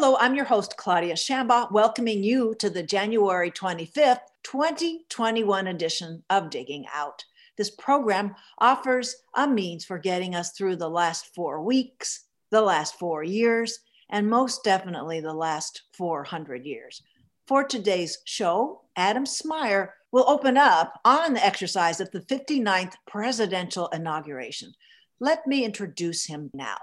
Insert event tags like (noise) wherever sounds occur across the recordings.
Hello, I'm your host, Claudia Shambaugh, welcoming you to the January 25th, 2021 edition of Digging Out. This program offers a means for getting us through the last four weeks, the last four years, and most definitely the last 400 years. For today's show, Adam Smyer will open up on the exercise of the 59th presidential inauguration. Let me introduce him now.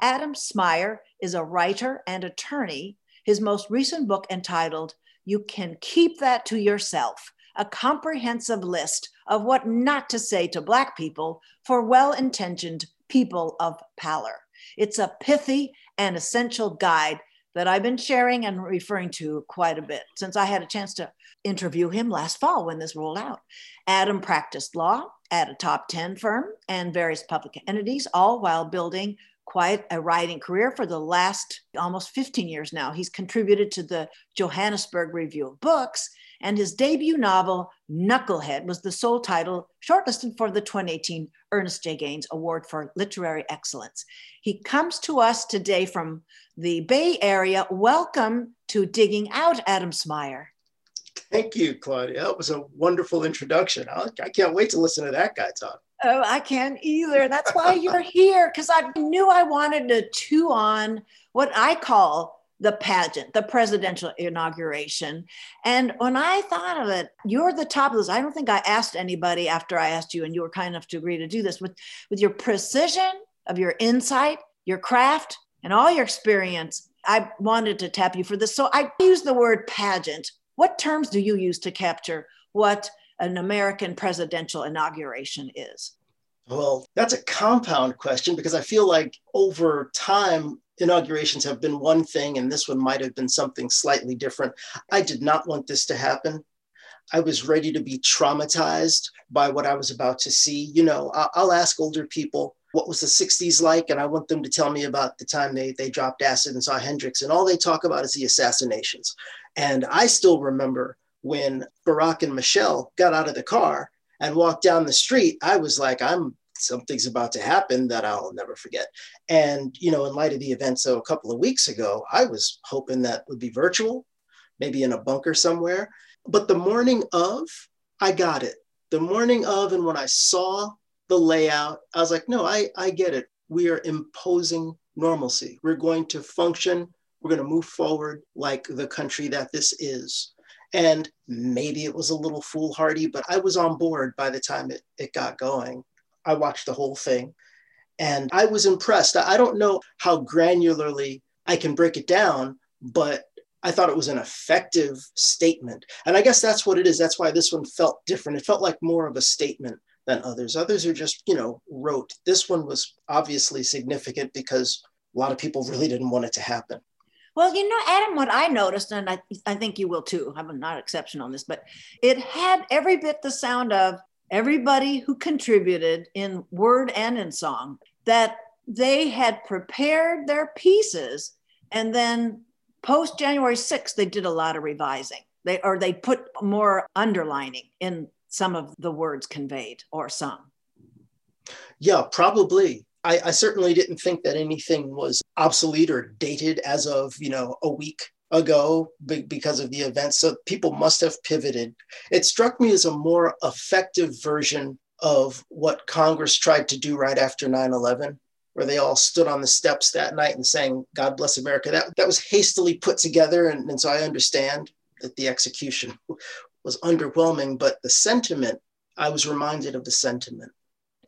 Adam Smyer is a writer and attorney. His most recent book, entitled You Can Keep That to Yourself, a comprehensive list of what not to say to Black people for well intentioned people of Pallor. It's a pithy and essential guide that I've been sharing and referring to quite a bit since I had a chance to interview him last fall when this rolled out. Adam practiced law at a top 10 firm and various public entities, all while building quite a writing career for the last almost 15 years now. He's contributed to the Johannesburg Review of Books, and his debut novel, Knucklehead, was the sole title shortlisted for the 2018 Ernest J. Gaines Award for Literary Excellence. He comes to us today from the Bay Area. Welcome to Digging Out, Adam Smyer. Thank you, Claudia. That was a wonderful introduction. I can't wait to listen to that guy talk. Oh, I can't either. That's why you're (laughs) here, because I knew I wanted to chew on what I call the pageant, the presidential inauguration. And when I thought of it, you're the top of this. I don't think I asked anybody after I asked you, and you were kind enough to agree to do this with, with your precision of your insight, your craft, and all your experience. I wanted to tap you for this. So I use the word pageant. What terms do you use to capture what an American presidential inauguration is? Well, that's a compound question because I feel like over time, inaugurations have been one thing, and this one might have been something slightly different. I did not want this to happen. I was ready to be traumatized by what I was about to see. You know, I'll ask older people, what was the 60s like? And I want them to tell me about the time they, they dropped acid and saw Hendrix. And all they talk about is the assassinations. And I still remember when Barack and Michelle got out of the car and walked down the street, I was like, I'm something's about to happen that I'll never forget. And, you know, in light of the event, so a couple of weeks ago, I was hoping that would be virtual, maybe in a bunker somewhere. But the morning of, I got it. The morning of, and when I saw the layout, I was like, no, I, I get it. We are imposing normalcy. We're going to function. We're going to move forward like the country that this is. And maybe it was a little foolhardy, but I was on board by the time it, it got going. I watched the whole thing and I was impressed. I don't know how granularly I can break it down, but I thought it was an effective statement. And I guess that's what it is. That's why this one felt different. It felt like more of a statement than others. Others are just, you know, rote. This one was obviously significant because a lot of people really didn't want it to happen. Well, you know, Adam, what I noticed, and I, I think you will too, I'm not an exception on this, but it had every bit the sound of everybody who contributed in word and in song that they had prepared their pieces and then post January 6th, they did a lot of revising. They or they put more underlining in some of the words conveyed or sung. Yeah, probably. I, I, certainly didn't think that anything was obsolete or dated as of you know a week ago because of the events. So people must have pivoted. It struck me as a more effective version of what Congress tried to do right after 9 11, where they all stood on the steps that night and sang, God bless America. That, that was hastily put together. And, and so I understand that the execution (laughs) was underwhelming, but the sentiment, I was reminded of the sentiment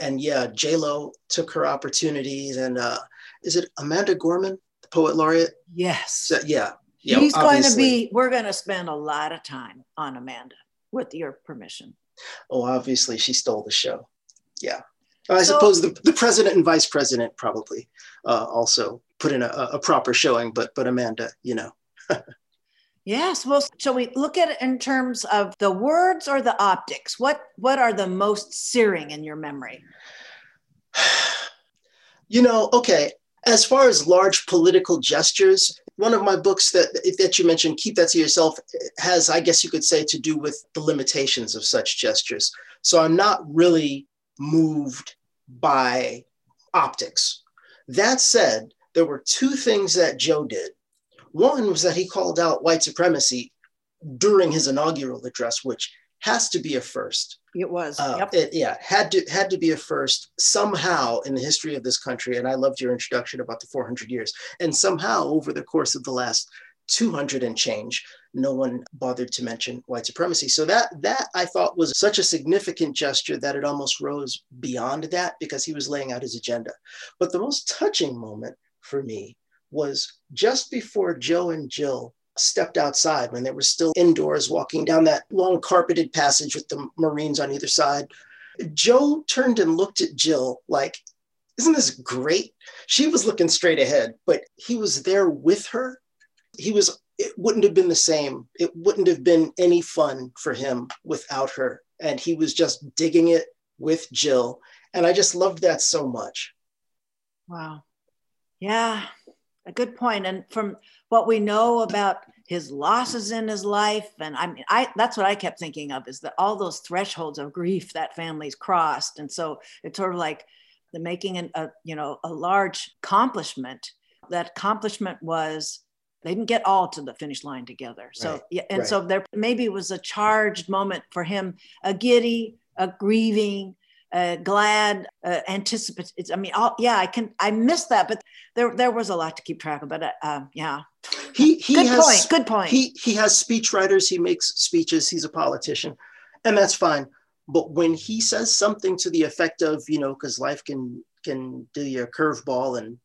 and yeah, J Lo took her opportunities. And uh, is it Amanda Gorman, the poet laureate? Yes. So, yeah. Yeah, He's going to be. We're going to spend a lot of time on Amanda, with your permission. Oh, obviously, she stole the show. Yeah. I so, suppose the, the president and vice president probably uh, also put in a, a proper showing, but but Amanda, you know. (laughs) Yes. Well, shall we look at it in terms of the words or the optics? What what are the most searing in your memory? You know, okay. As far as large political gestures, one of my books that that you mentioned, keep that to yourself, has, I guess you could say, to do with the limitations of such gestures. So I'm not really moved by optics. That said, there were two things that Joe did One was that he called out white supremacy during his inaugural address, which has to be a first. It was. Uh, yep. it, yeah, had to had to be a first somehow in the history of this country. And I loved your introduction about the 400 years. And somehow over the course of the last 200 and change, no one bothered to mention white supremacy. So that that I thought was such a significant gesture that it almost rose beyond that because he was laying out his agenda. But the most touching moment for me was just before Joe and Jill stepped outside when they were still indoors walking down that long carpeted passage with the Marines on either side. Joe turned and looked at Jill like, Isn't this great? She was looking straight ahead, but he was there with her. He was, it wouldn't have been the same. It wouldn't have been any fun for him without her. And he was just digging it with Jill. And I just loved that so much. Wow. Yeah, a good point. And from what we know about his losses in his life, and I mean, I that's what I kept thinking of is that all those thresholds of grief that families crossed, and so it's sort of like the making an, a you know a large accomplishment. That accomplishment was they didn't get all to the finish line together. So right. yeah, and right. so there maybe was a charged moment for him, a giddy, a grieving, uh, glad, uh, anticipate. I mean, all, yeah, I can. I missed that, but there there was a lot to keep track of. But uh, um, yeah, he he good has, point. Good point. He he has speech writers. He makes speeches. He's a politician, and that's fine. But when he says something to the effect of, you know, because life can can do you a curveball and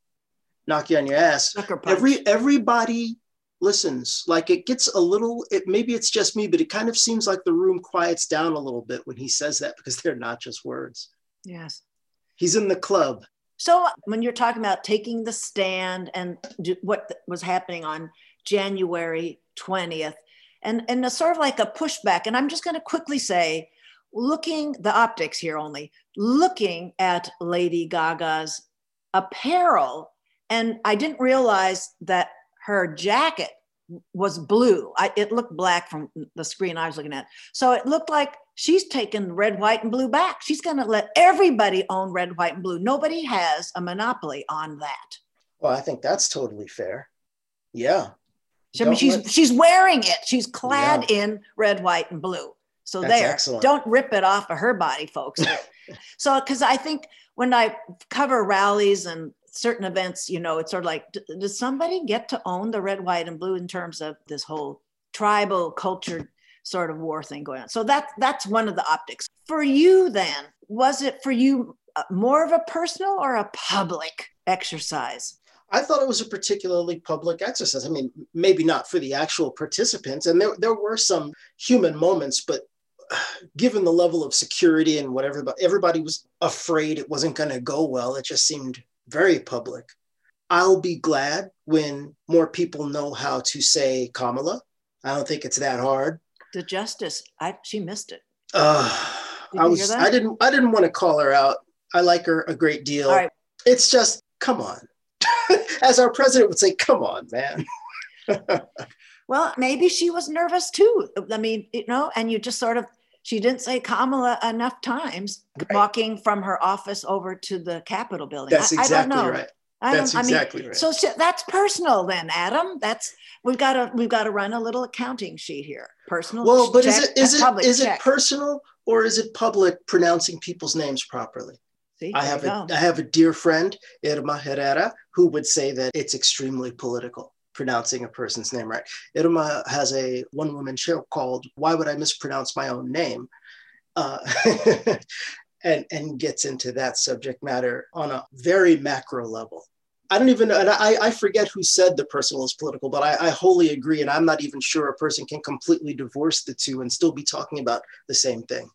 knock you on your ass. Every everybody listens. Like it gets a little. It maybe it's just me, but it kind of seems like the room quiets down a little bit when he says that because they're not just words. Yes. He's in the club. So when you're talking about taking the stand and what was happening on January 20th, and and a sort of like a pushback, and I'm just going to quickly say, looking the optics here only, looking at Lady Gaga's apparel, and I didn't realize that her jacket was blue. I, it looked black from the screen I was looking at. So it looked like she's taken red, white, and blue back. She's going to let everybody own red, white, and blue. Nobody has a monopoly on that. Well, I think that's totally fair. Yeah. I mean, she's let... she's wearing it. She's clad yeah. in red, white, and blue. So that's there, excellent. don't rip it off of her body, folks. (laughs) so, because I think when I cover rallies and certain events, you know, it's sort of like, does somebody get to own the red, white, and blue in terms of this whole tribal culture sort of war thing going on? So that that's one of the optics. For you, then, was it for you uh, more of a personal or a public exercise? I thought it was a particularly public exercise. I mean, maybe not for the actual participants, and there, there were some human moments, but (sighs) given the level of security and whatever, everybody was afraid it wasn't going to go well. It just seemed very public. I'll be glad when more people know how to say Kamala. I don't think it's that hard. The justice, I she missed it. Uh, I was I didn't I didn't want to call her out. I like her a great deal. It's just come on. (laughs) As our president would say, come on, man. (laughs) well, maybe she was nervous too. I mean, you know, and you just sort of she didn't say Kamala enough times right. walking from her office over to the Capitol building. That's I, exactly I right. That's I exactly mean, right. So that's personal then, Adam. That's we've got to we've got to run a little accounting sheet here. Personal. Well, but check, is it is it is check. it personal or is it public pronouncing people's names properly? See, I have a I have a dear friend, Irma Herrera, who would say that it's extremely political pronouncing a person's name right. Irma has a one woman show called Why Would I Mispronounce My Own Name? Uh, (laughs) and, and gets into that subject matter on a very macro level. I don't even know, and I, I forget who said the personal is political, but I, I wholly agree. And I'm not even sure a person can completely divorce the two and still be talking about the same thing.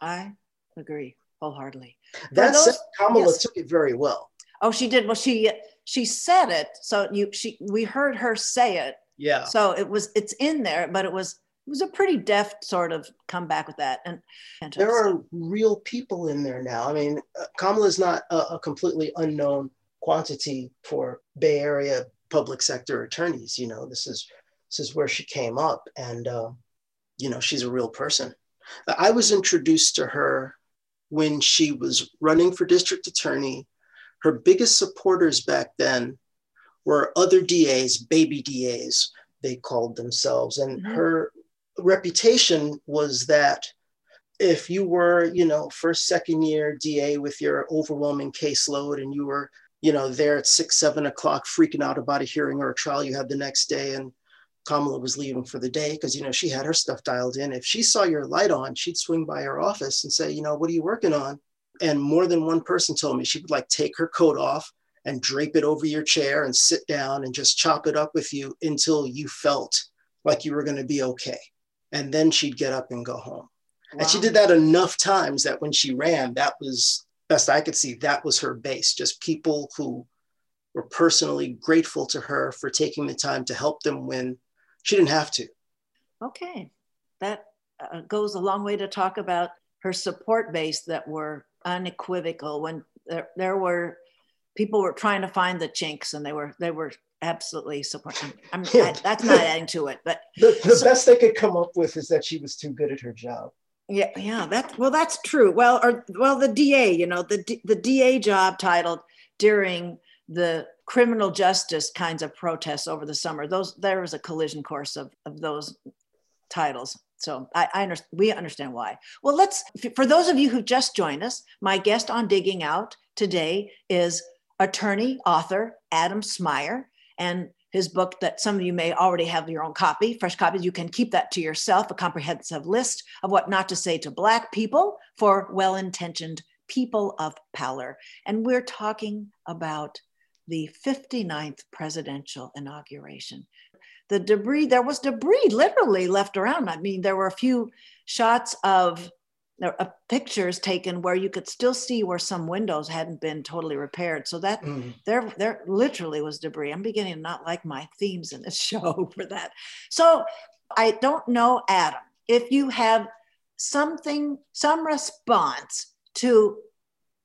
I agree wholeheartedly. That those, said, Kamala yes. took it very well. Oh, she did. Well, she she said it. So you she we heard her say it. Yeah. So it was it's in there but it was it was a pretty deft sort of comeback with that and, and there are real people in there now. I mean uh, kamala is not a, a, completely unknown quantity for bay area public sector attorneys you know this is this is where she came up and uh, you know she's a real person. I was introduced to her when she was running for district attorney her biggest supporters back then were other DAs, baby DAs, they called themselves. And mm-hmm. her reputation was that if you were, you know, first, second year DA with your overwhelming caseload and you were, you know, there at six, seven o'clock freaking out about a hearing or a trial you had the next day and Kamala was leaving for the day because, you know, she had her stuff dialed in. If she saw your light on, she'd swing by her office and say, you know, what are you working on? And more than one person told me she would like take her coat off and drape it over your chair and sit down and just chop it up with you until you felt like you were going to be okay. And then she'd get up and go home. Wow. And she did that enough times that when she ran, that was best I could see, that was her base. Just people who were personally grateful to her for taking the time to help them when she didn't have to. Okay. That uh, goes a long way to talk about her support base that were unequivocal when there, there were people were trying to find the chinks and they were they were absolutely supporting. I'm. I, that's not adding to it, but the, the so, best they could come up with is that she was too good at her job. Yeah, yeah, that well, that's true. Well, or well, the DA, you know, the the DA job titled during the criminal justice kinds of protests over the summer. Those there was a collision course of of those titles. So I, I understand. We understand why. Well, let's. For those of you who just joined us, my guest on Digging Out today is attorney, author Adam Smyer, and his book that some of you may already have your own copy, fresh copies. You can keep that to yourself, a comprehensive list of what not to say to Black people for well intentioned people of pallor. And we're talking about the 59th presidential inauguration. The debris, there was debris literally left around. I mean, there were a few shots of are pictures taken where you could still see where some windows hadn't been totally repaired. So that mm. there, there literally was debris. I'm beginning to not like my themes in this (laughs) show for that. So I don't know, Adam, if you have something, some response to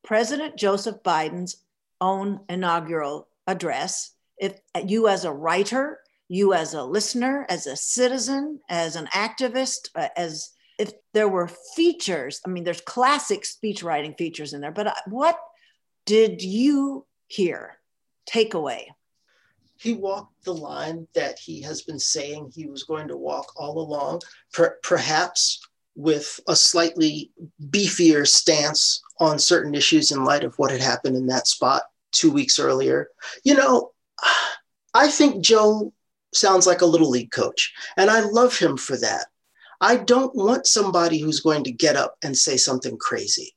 President Joseph Biden's own inaugural address. If you, as a writer, you as a listener, as a citizen, as an activist, uh, as if there were features, I mean, there's classic speech writing features in there, but uh, what did you hear? Takeaway. He walked the line that he has been saying he was going to walk all along, per- perhaps with a slightly beefier stance on certain issues in light of what had happened in that spot two weeks earlier. You know, I think Joe sounds like a little league coach, and I love him for that. I don't want somebody who's going to get up and say something crazy.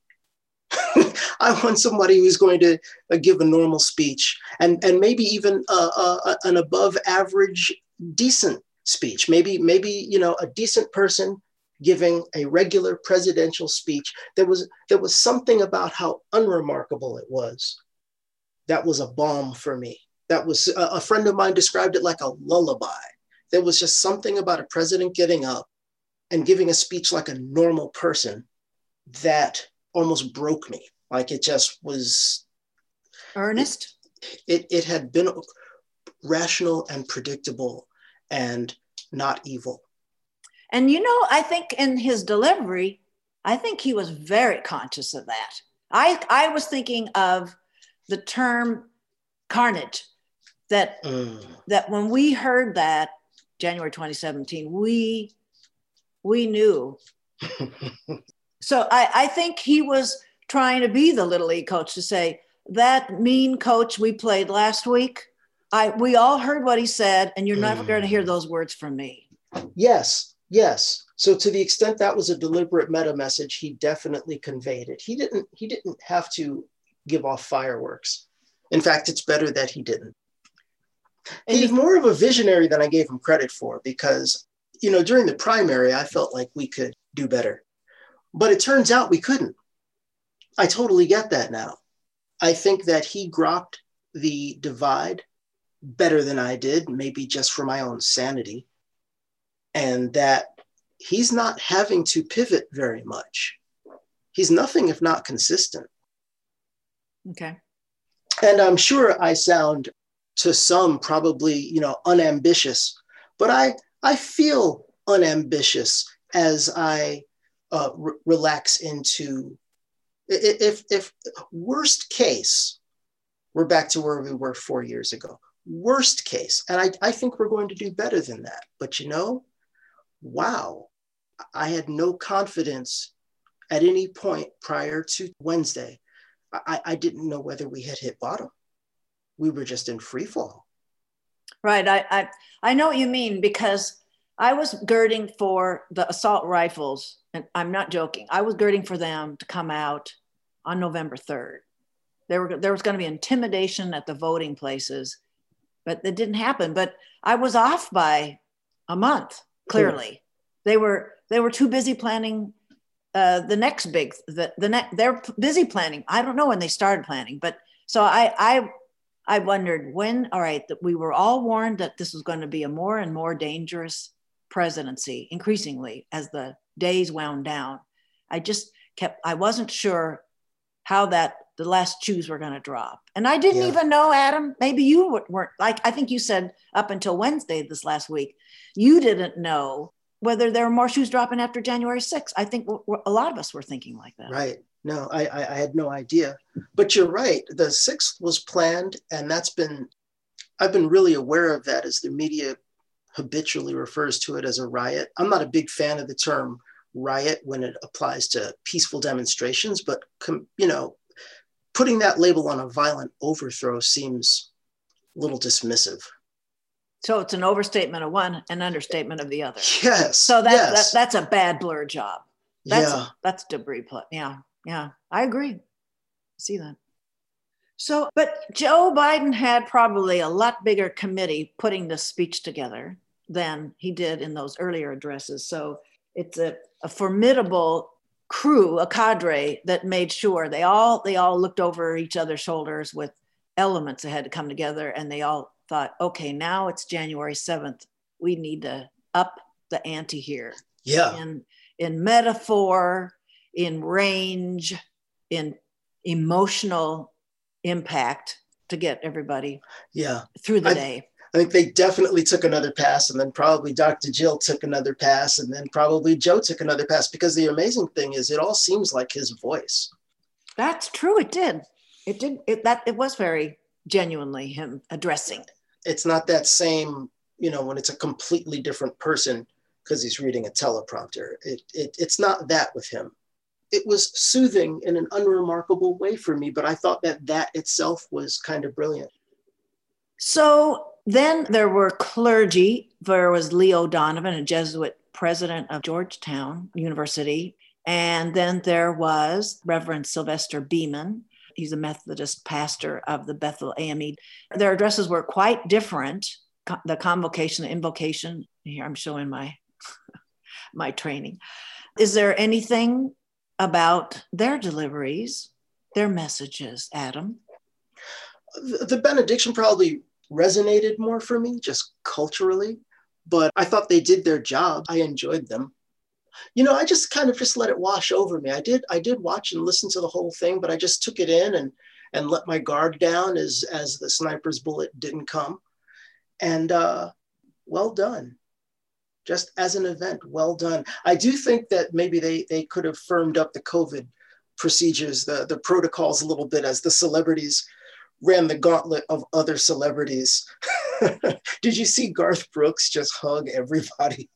(laughs) I want somebody who's going to uh, give a normal speech and, and maybe even uh, uh, an above average decent speech. Maybe, maybe, you know, a decent person giving a regular presidential speech. There was, there was something about how unremarkable it was. That was a balm for me. That was a, a friend of mine described it like a lullaby. There was just something about a president getting up and giving a speech like a normal person that almost broke me. Like it just was earnest. It, it, it had been rational and predictable and not evil. And you know, I think in his delivery, I think he was very conscious of that. I, I was thinking of the term carnage that mm. that when we heard that January 2017, we we knew. (laughs) so I, I think he was trying to be the little league coach to say that mean coach we played last week. I we all heard what he said, and you're mm. never going to hear those words from me. Yes, yes. So to the extent that was a deliberate meta message, he definitely conveyed it. He didn't. He didn't have to give off fireworks. In fact, it's better that he didn't. He's more of a visionary than I gave him credit for because you know, during the primary, I felt like we could do better. But it turns out we couldn't. I totally get that now. I think that he grokked the divide better than I did, maybe just for my own sanity, and that he's not having to pivot very much. He's nothing if not consistent. Okay. And I'm sure I sound to some probably, you know, unambitious, but I I feel unambitious as I uh, re- relax into. If, if worst case, we're back to where we were four years ago. worst case. And I, I think we're going to do better than that. But you know, wow, I had no confidence at any point prior to Wednesday. I, I didn't know whether we had hit bottom. We were just in free fall. Right. I, I, I know what you mean because I was girding for the assault rifles, and I'm not joking. I was girding for them to come out on November 3rd. There, were, there was going to be intimidation at the voting places, but it didn't happen. But I was off by a month, clearly. They were they were too busy planning uh, the next big the the next they're busy planning. I don't know when they started planning, but so I I I wondered when all right that we were all warned that this was going to be a more and more dangerous presidency increasingly as the days wound down. I just kept I wasn't sure how that the last shoes were going to drop. And I didn't yeah. even know, Adam, maybe you weren't like, I think you said up until Wednesday this last week, you didn't know whether there were more shoes dropping after January 6th. I think a lot of us were thinking like that. Right. No, I, I had no idea. But you're right. The 6th was planned, and that's been, I've been really aware of that as the media habitually refers to it as a riot. I'm not a big fan of the term riot when it applies to peaceful demonstrations, but, you know, putting that label on a violent overthrow seems a little dismissive. So it's an overstatement of one, an understatement of the other. Yes. So that, yes. that that's a bad blur job. That's yeah. that's debris put. Yeah. Yeah. I agree. See that. So, but Joe Biden had probably a lot bigger committee putting this speech together than he did in those earlier addresses. So it's a, a formidable crew, a cadre that made sure they all they all looked over each other's shoulders with elements that had to come together and they all thought, okay, now it's January 7th. We need to up the ante here. Yeah. In, in metaphor, in range, in emotional impact to get everybody yeah through the I, day. I think they definitely took another pass, and then probably Dr. Jill took another pass, and then probably Joe took another pass. Because the amazing thing is, it all seems like his voice. That's true. It did. It did. It that it was very genuinely him addressing it's not that same, you know, when it's a completely different person because he's reading a teleprompter. It, it, it's not that with him. It was soothing in an unremarkable way for me, but I thought that that itself was kind of brilliant. So then there were clergy. There was Leo Donovan, a Jesuit president of Georgetown University. And then there was Reverend Silvester Beaman, he's a Methodist pastor of the Bethel AME. Their addresses were quite different. The convocation, the invocation. Here I'm showing my (laughs) my training. Is there anything about their deliveries, their messages, Adam? The benediction probably resonated more for me, just culturally, but I thought they did their job. I enjoyed them you know, I just kind of just let it wash over me. I did I did watch and listen to the whole thing, but I just took it in and and let my guard down as as the sniper's bullet didn't come. And uh, well done. Just as an event, well done. I do think that maybe they they could have firmed up the COVID procedures, the the protocols a little bit as the celebrities ran the gauntlet of other celebrities. (laughs) Did you see Garth Brooks just hug everybody?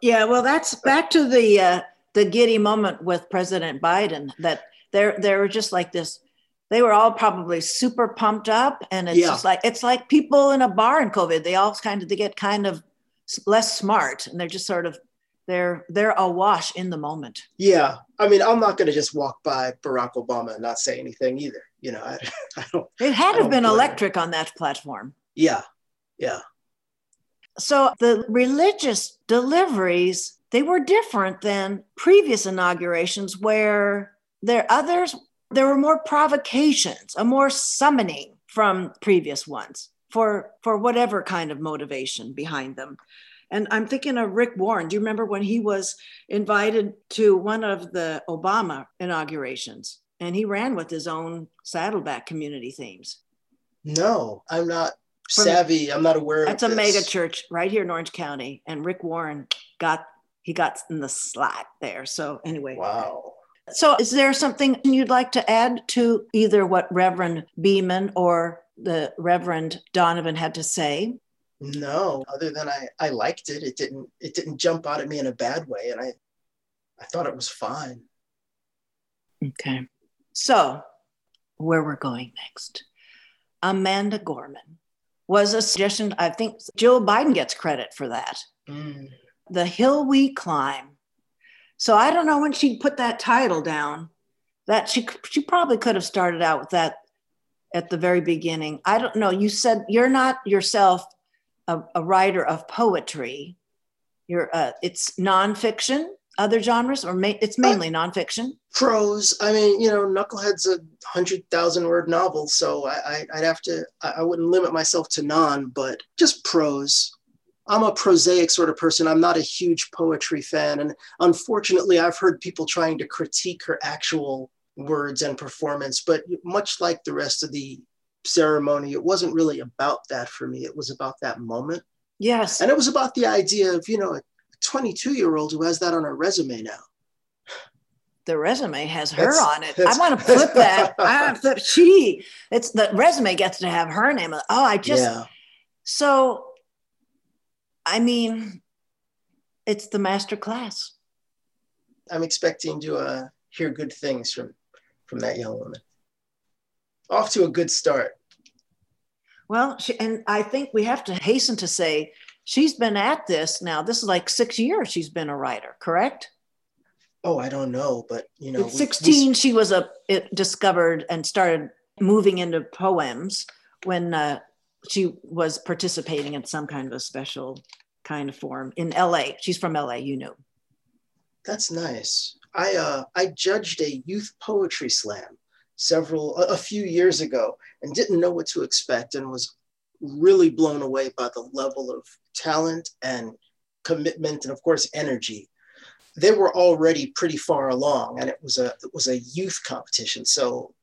Yeah, well, that's back to the uh, the giddy moment with President Biden. That they're they're just like this. They were all probably super pumped up, and it's yeah. just like it's like people in a bar in COVID. They all kind of they get kind of less smart, and they're just sort of they're they're awash in the moment. Yeah, I mean, I'm not going to just walk by Barack Obama and not say anything either. You know, I, (laughs) I don't. It had to have been electric on that platform. Yeah, yeah. So the religious deliveries, they were different than previous inaugurations where there others there were more provocations, a more summoning from previous ones for for whatever kind of motivation behind them. And I'm thinking of Rick Warren. Do you remember when he was invited to one of the Obama inaugurations and he ran with his own Saddleback community themes? No, I'm not savvy. I'm not aware of that's a mega church right here in Orange County. And Rick Warren got he got in the slot there. So anyway. Wow. So is there something you'd like to add to either what Reverend Beaman or the Reverend Donovan had to say? No, other than I, I liked it. It didn't it didn't jump out at me in a bad way. And I I thought it was fine. Okay. So where we're going next. Amanda Gorman was a suggestion. I think Joe Biden gets credit for that. Mm. The Hill We Climb. So I don't know when she put that title down. That she she probably could have started out with that at the very beginning. I don't know. You said you're not yourself a, a writer of poetry. You're uh, it's nonfiction other genres, or ma- it's mainly uh, nonfiction? Prose. I mean, you know, Knucklehead's a hundred thousand word novel, so I, I, would have to. I, I wouldn't limit myself to non, but just prose. I'm a prosaic sort of person. I'm not a huge poetry fan, and unfortunately, I've heard people trying to critique her actual words and performance. But much like the rest of the ceremony, it wasn't really about that for me. It was about that moment. Yes. And it was about the idea of, you know, a 22 year old who has that on her resume now. The resume has her that's, on it. I want to flip that. I want to flip. She, it's the resume gets to have her name. Oh, I just, yeah. so, I mean, it's the master class. I'm expecting to uh, hear good things from from that young woman. Off to a good start. Well, she, and I think we have to hasten to say she's been at this now. This is like six years she's been a writer, correct? Oh, I don't know, but you know, at 16, we, she was a it discovered and started moving into poems when uh, she was participating in some kind of a special kind of form in LA. She's from LA, you know. That's nice. I uh, I judged a youth poetry slam several a, a few years ago and didn't know what to expect and was really blown away by the level of talent and commitment and of course energy. They were already pretty far along and it was a it was a youth competition. So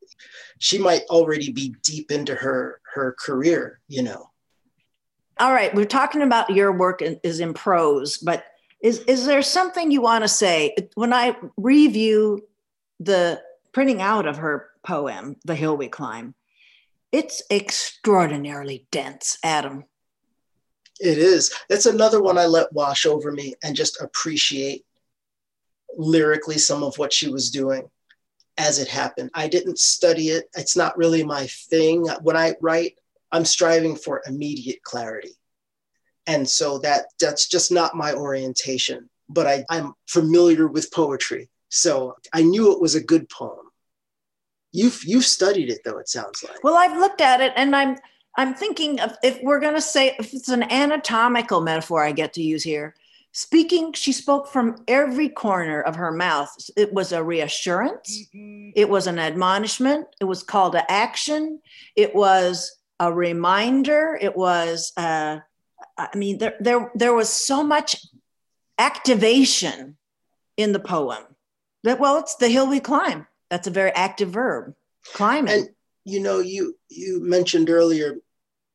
she might already be deep into her her career you know. All right. We're talking about your work in, is in prose but is is there something you want to say when i review the printing out of her poem the hill we climb it's extraordinarily dense adam it is. It's another one I let wash over me and just appreciate lyrically some of what she was doing as it happened. I didn't study it. It's not really my thing. When I write, I'm striving for immediate clarity. And so that that's just not my orientation. But I, I'm familiar with poetry. So I knew it was a good poem. You've you've studied it though, it sounds like. Well, I've looked at it and I'm I'm thinking of if we're going to say, if it's an anatomical metaphor I get to use here, speaking, she spoke from every corner of her mouth. It was a reassurance, mm-hmm. it was an admonishment, it was call to action, it was a reminder, it was, uh, I mean, there, there, there was so much activation in the poem that, well, it's the hill we climb. That's a very active verb, climbing. And you know, you you mentioned earlier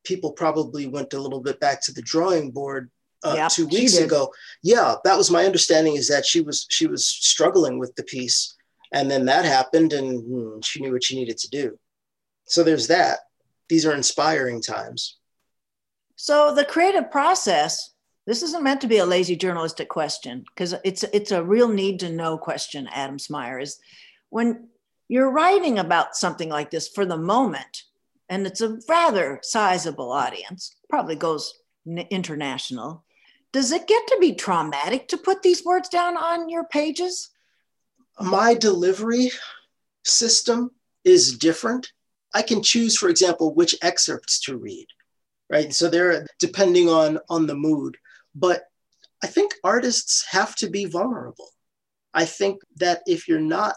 people probably went a little bit back to the drawing board uh, yep, two weeks ago. Yeah, that was my understanding. Is that she was she was struggling with the piece, and then that happened, and hmm, she knew what she needed to do. So there's that. These are inspiring times. So the creative process. This isn't meant to be a lazy journalistic question because it's it's a real need to know question. Adam Smyer is when you're writing about something like this for the moment and it's a rather sizable audience, probably goes international. Does it get to be traumatic to put these words down on your pages? My delivery system is different. I can choose, for example, which excerpts to read, right? So they're depending on on the mood. But I think artists have to be vulnerable. I think that if you're not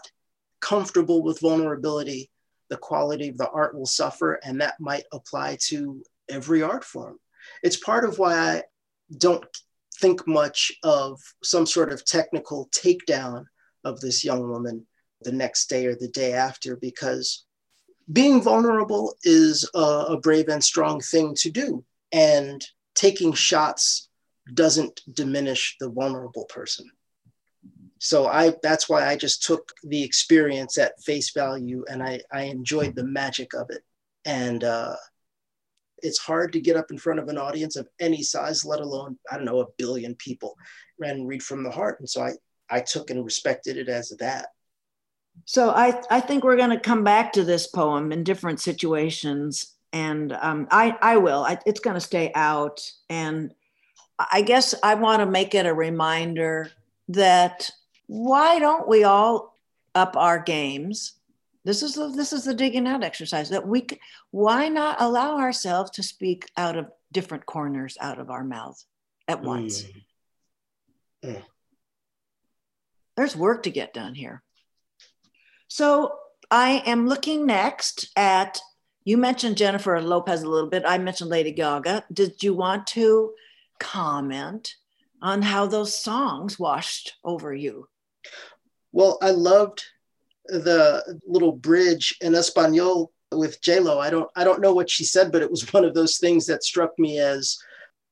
comfortable with vulnerability, the quality of the art will suffer, and that might apply to every art form. It's part of why I don't think much of some sort of technical takedown of this young woman the next day or the day after, because being vulnerable is a, a brave and strong thing to do. And taking shots doesn't diminish the vulnerable person so i that's why i just took the experience at face value and i i enjoyed the magic of it and uh It's hard to get up in front of an audience of any size, let alone, I don't know, a billion people and read from the heart. And so I, I took and respected it as that. So I, I think we're going to come back to this poem in different situations. And um, I, I will. I, it's going to stay out. And I guess I want to make it a reminder that why don't we all up our games? This is the, this is the digging out exercise that we why not allow ourselves to speak out of different corners out of our mouths at once. Mm. Mm. There's work to get done here. So I am looking next at you mentioned Jennifer Lopez a little bit. I mentioned Lady Gaga. Did you want to comment on how those songs washed over you? Well, I loved the little bridge in Espanol with J Lo. I don't I don't know what she said, but it was (laughs) one of those things that struck me as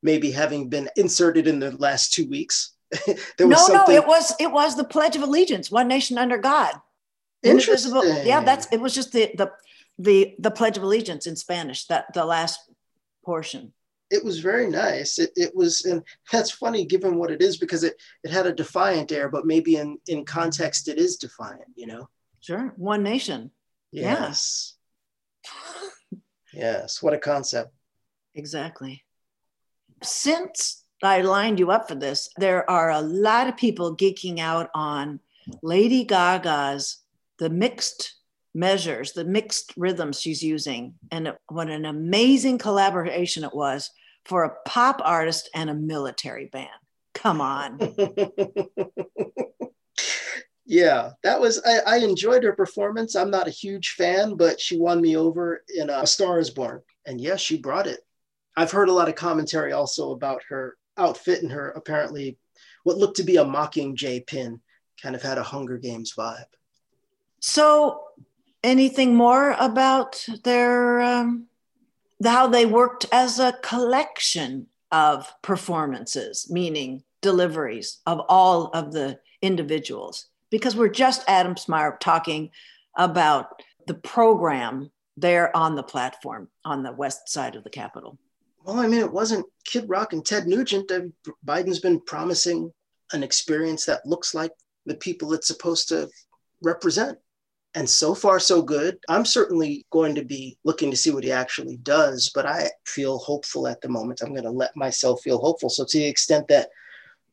maybe having been inserted in the last two weeks. (laughs) there was no, something... no, it was it was the Pledge of Allegiance, one nation under God. Indivisible. Yeah, that's it was just the the the the Pledge of Allegiance in Spanish, that the last portion it was very nice. It, it was, and that's funny given what it is because it, it had a defiant air, but maybe in, in context it is defiant, you know? Sure. One nation. Yes. Yeah. yes. What a concept. Exactly. Since I lined you up for this, there are a lot of people geeking out on Lady Gaga's the mixed measures, the mixed rhythms she's using, and what an amazing collaboration it was for a pop artist and a military band. Come on. (laughs) yeah, that was, I, I, enjoyed her performance. I'm not a huge fan, but she won me over in uh, A Star is Born. And yes, she brought it. I've heard a lot of commentary also about her outfit and her apparently what looked to be a mocking Mockingjay pin kind of had a Hunger Games vibe. So anything more about their um, how they worked as a collection of performances, meaning deliveries of all of the individuals? Because we're just Adam Smyer talking about the program there on the platform on the west side of the Capitol. Well, I mean, it wasn't Kid Rock and Ted Nugent. Biden's been promising an experience that looks like the people it's supposed to represent. And so far, so good. I'm certainly going to be looking to see what he actually does, but I feel hopeful at the moment. I'm going to let myself feel hopeful. So, to the extent that,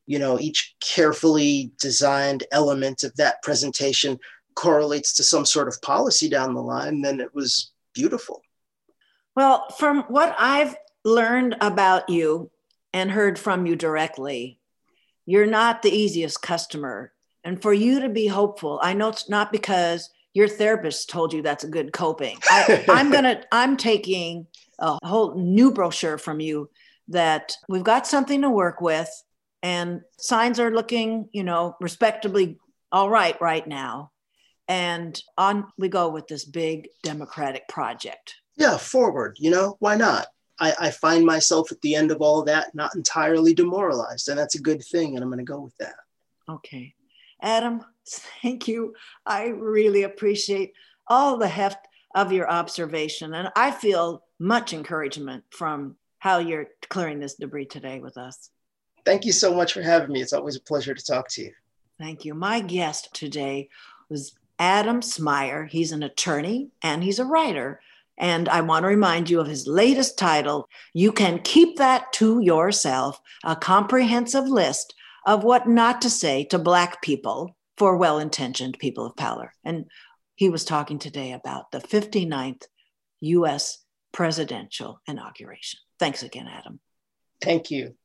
you know, each carefully designed element of that presentation correlates to some sort of policy down the line, then it was beautiful. Well, from what I've learned about you and heard from you directly, you're not the easiest customer. And for you to be hopeful, I know it's not because your therapist told you that's a good coping. I, I'm (laughs) gonna, I'm taking a whole new brochure from you that we've got something to work with and signs are looking, you know, respectably all right right now. And on we go with this big democratic project. Yeah, forward, you know, why not? I, I find myself at the end of all that not entirely demoralized, and that's a good thing, and I'm going to go with that. Okay. Adam, (laughs) thank you. I really appreciate all the heft of your observation. And I feel much encouragement from how you're clearing this debris today with us. Thank you so much for having me. It's always a pleasure to talk to you. Thank you. My guest today was Adam Smyer. He's an attorney and he's a writer. And I want to remind you of his latest title, You Can Keep That to Yourself, a comprehensive list of what not to say to Black people for well intentioned people of pallor. And he was talking today about the 59th US presidential inauguration. Thanks again, Adam. Thank you.